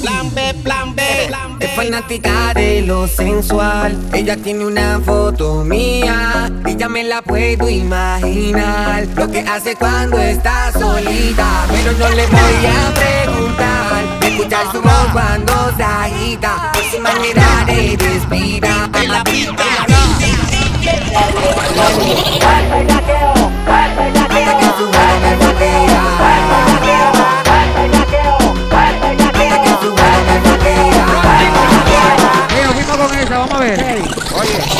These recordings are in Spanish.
Plan B, plan B, plan B. Es fanática de lo sensual. Ella tiene una foto mía y ya me la puedo imaginar. Lo que hace cuando está solita, pero no le voy a preguntar. Escuchar su voz cuando se agita, por su manera de respirar. En la pista. Vamos a ver.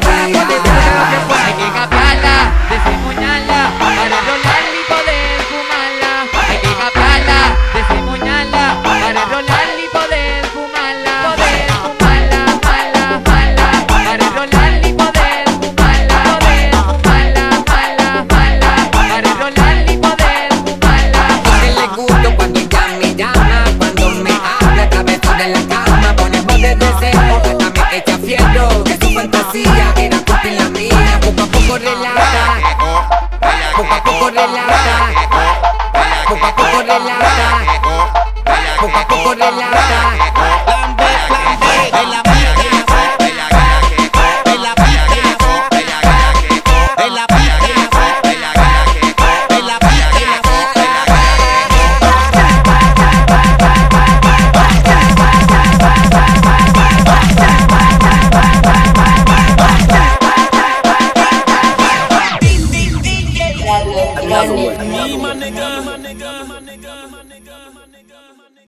poco relata, poco a poco relata, poco a poco relata, poco a poco relata. another, another one. Another.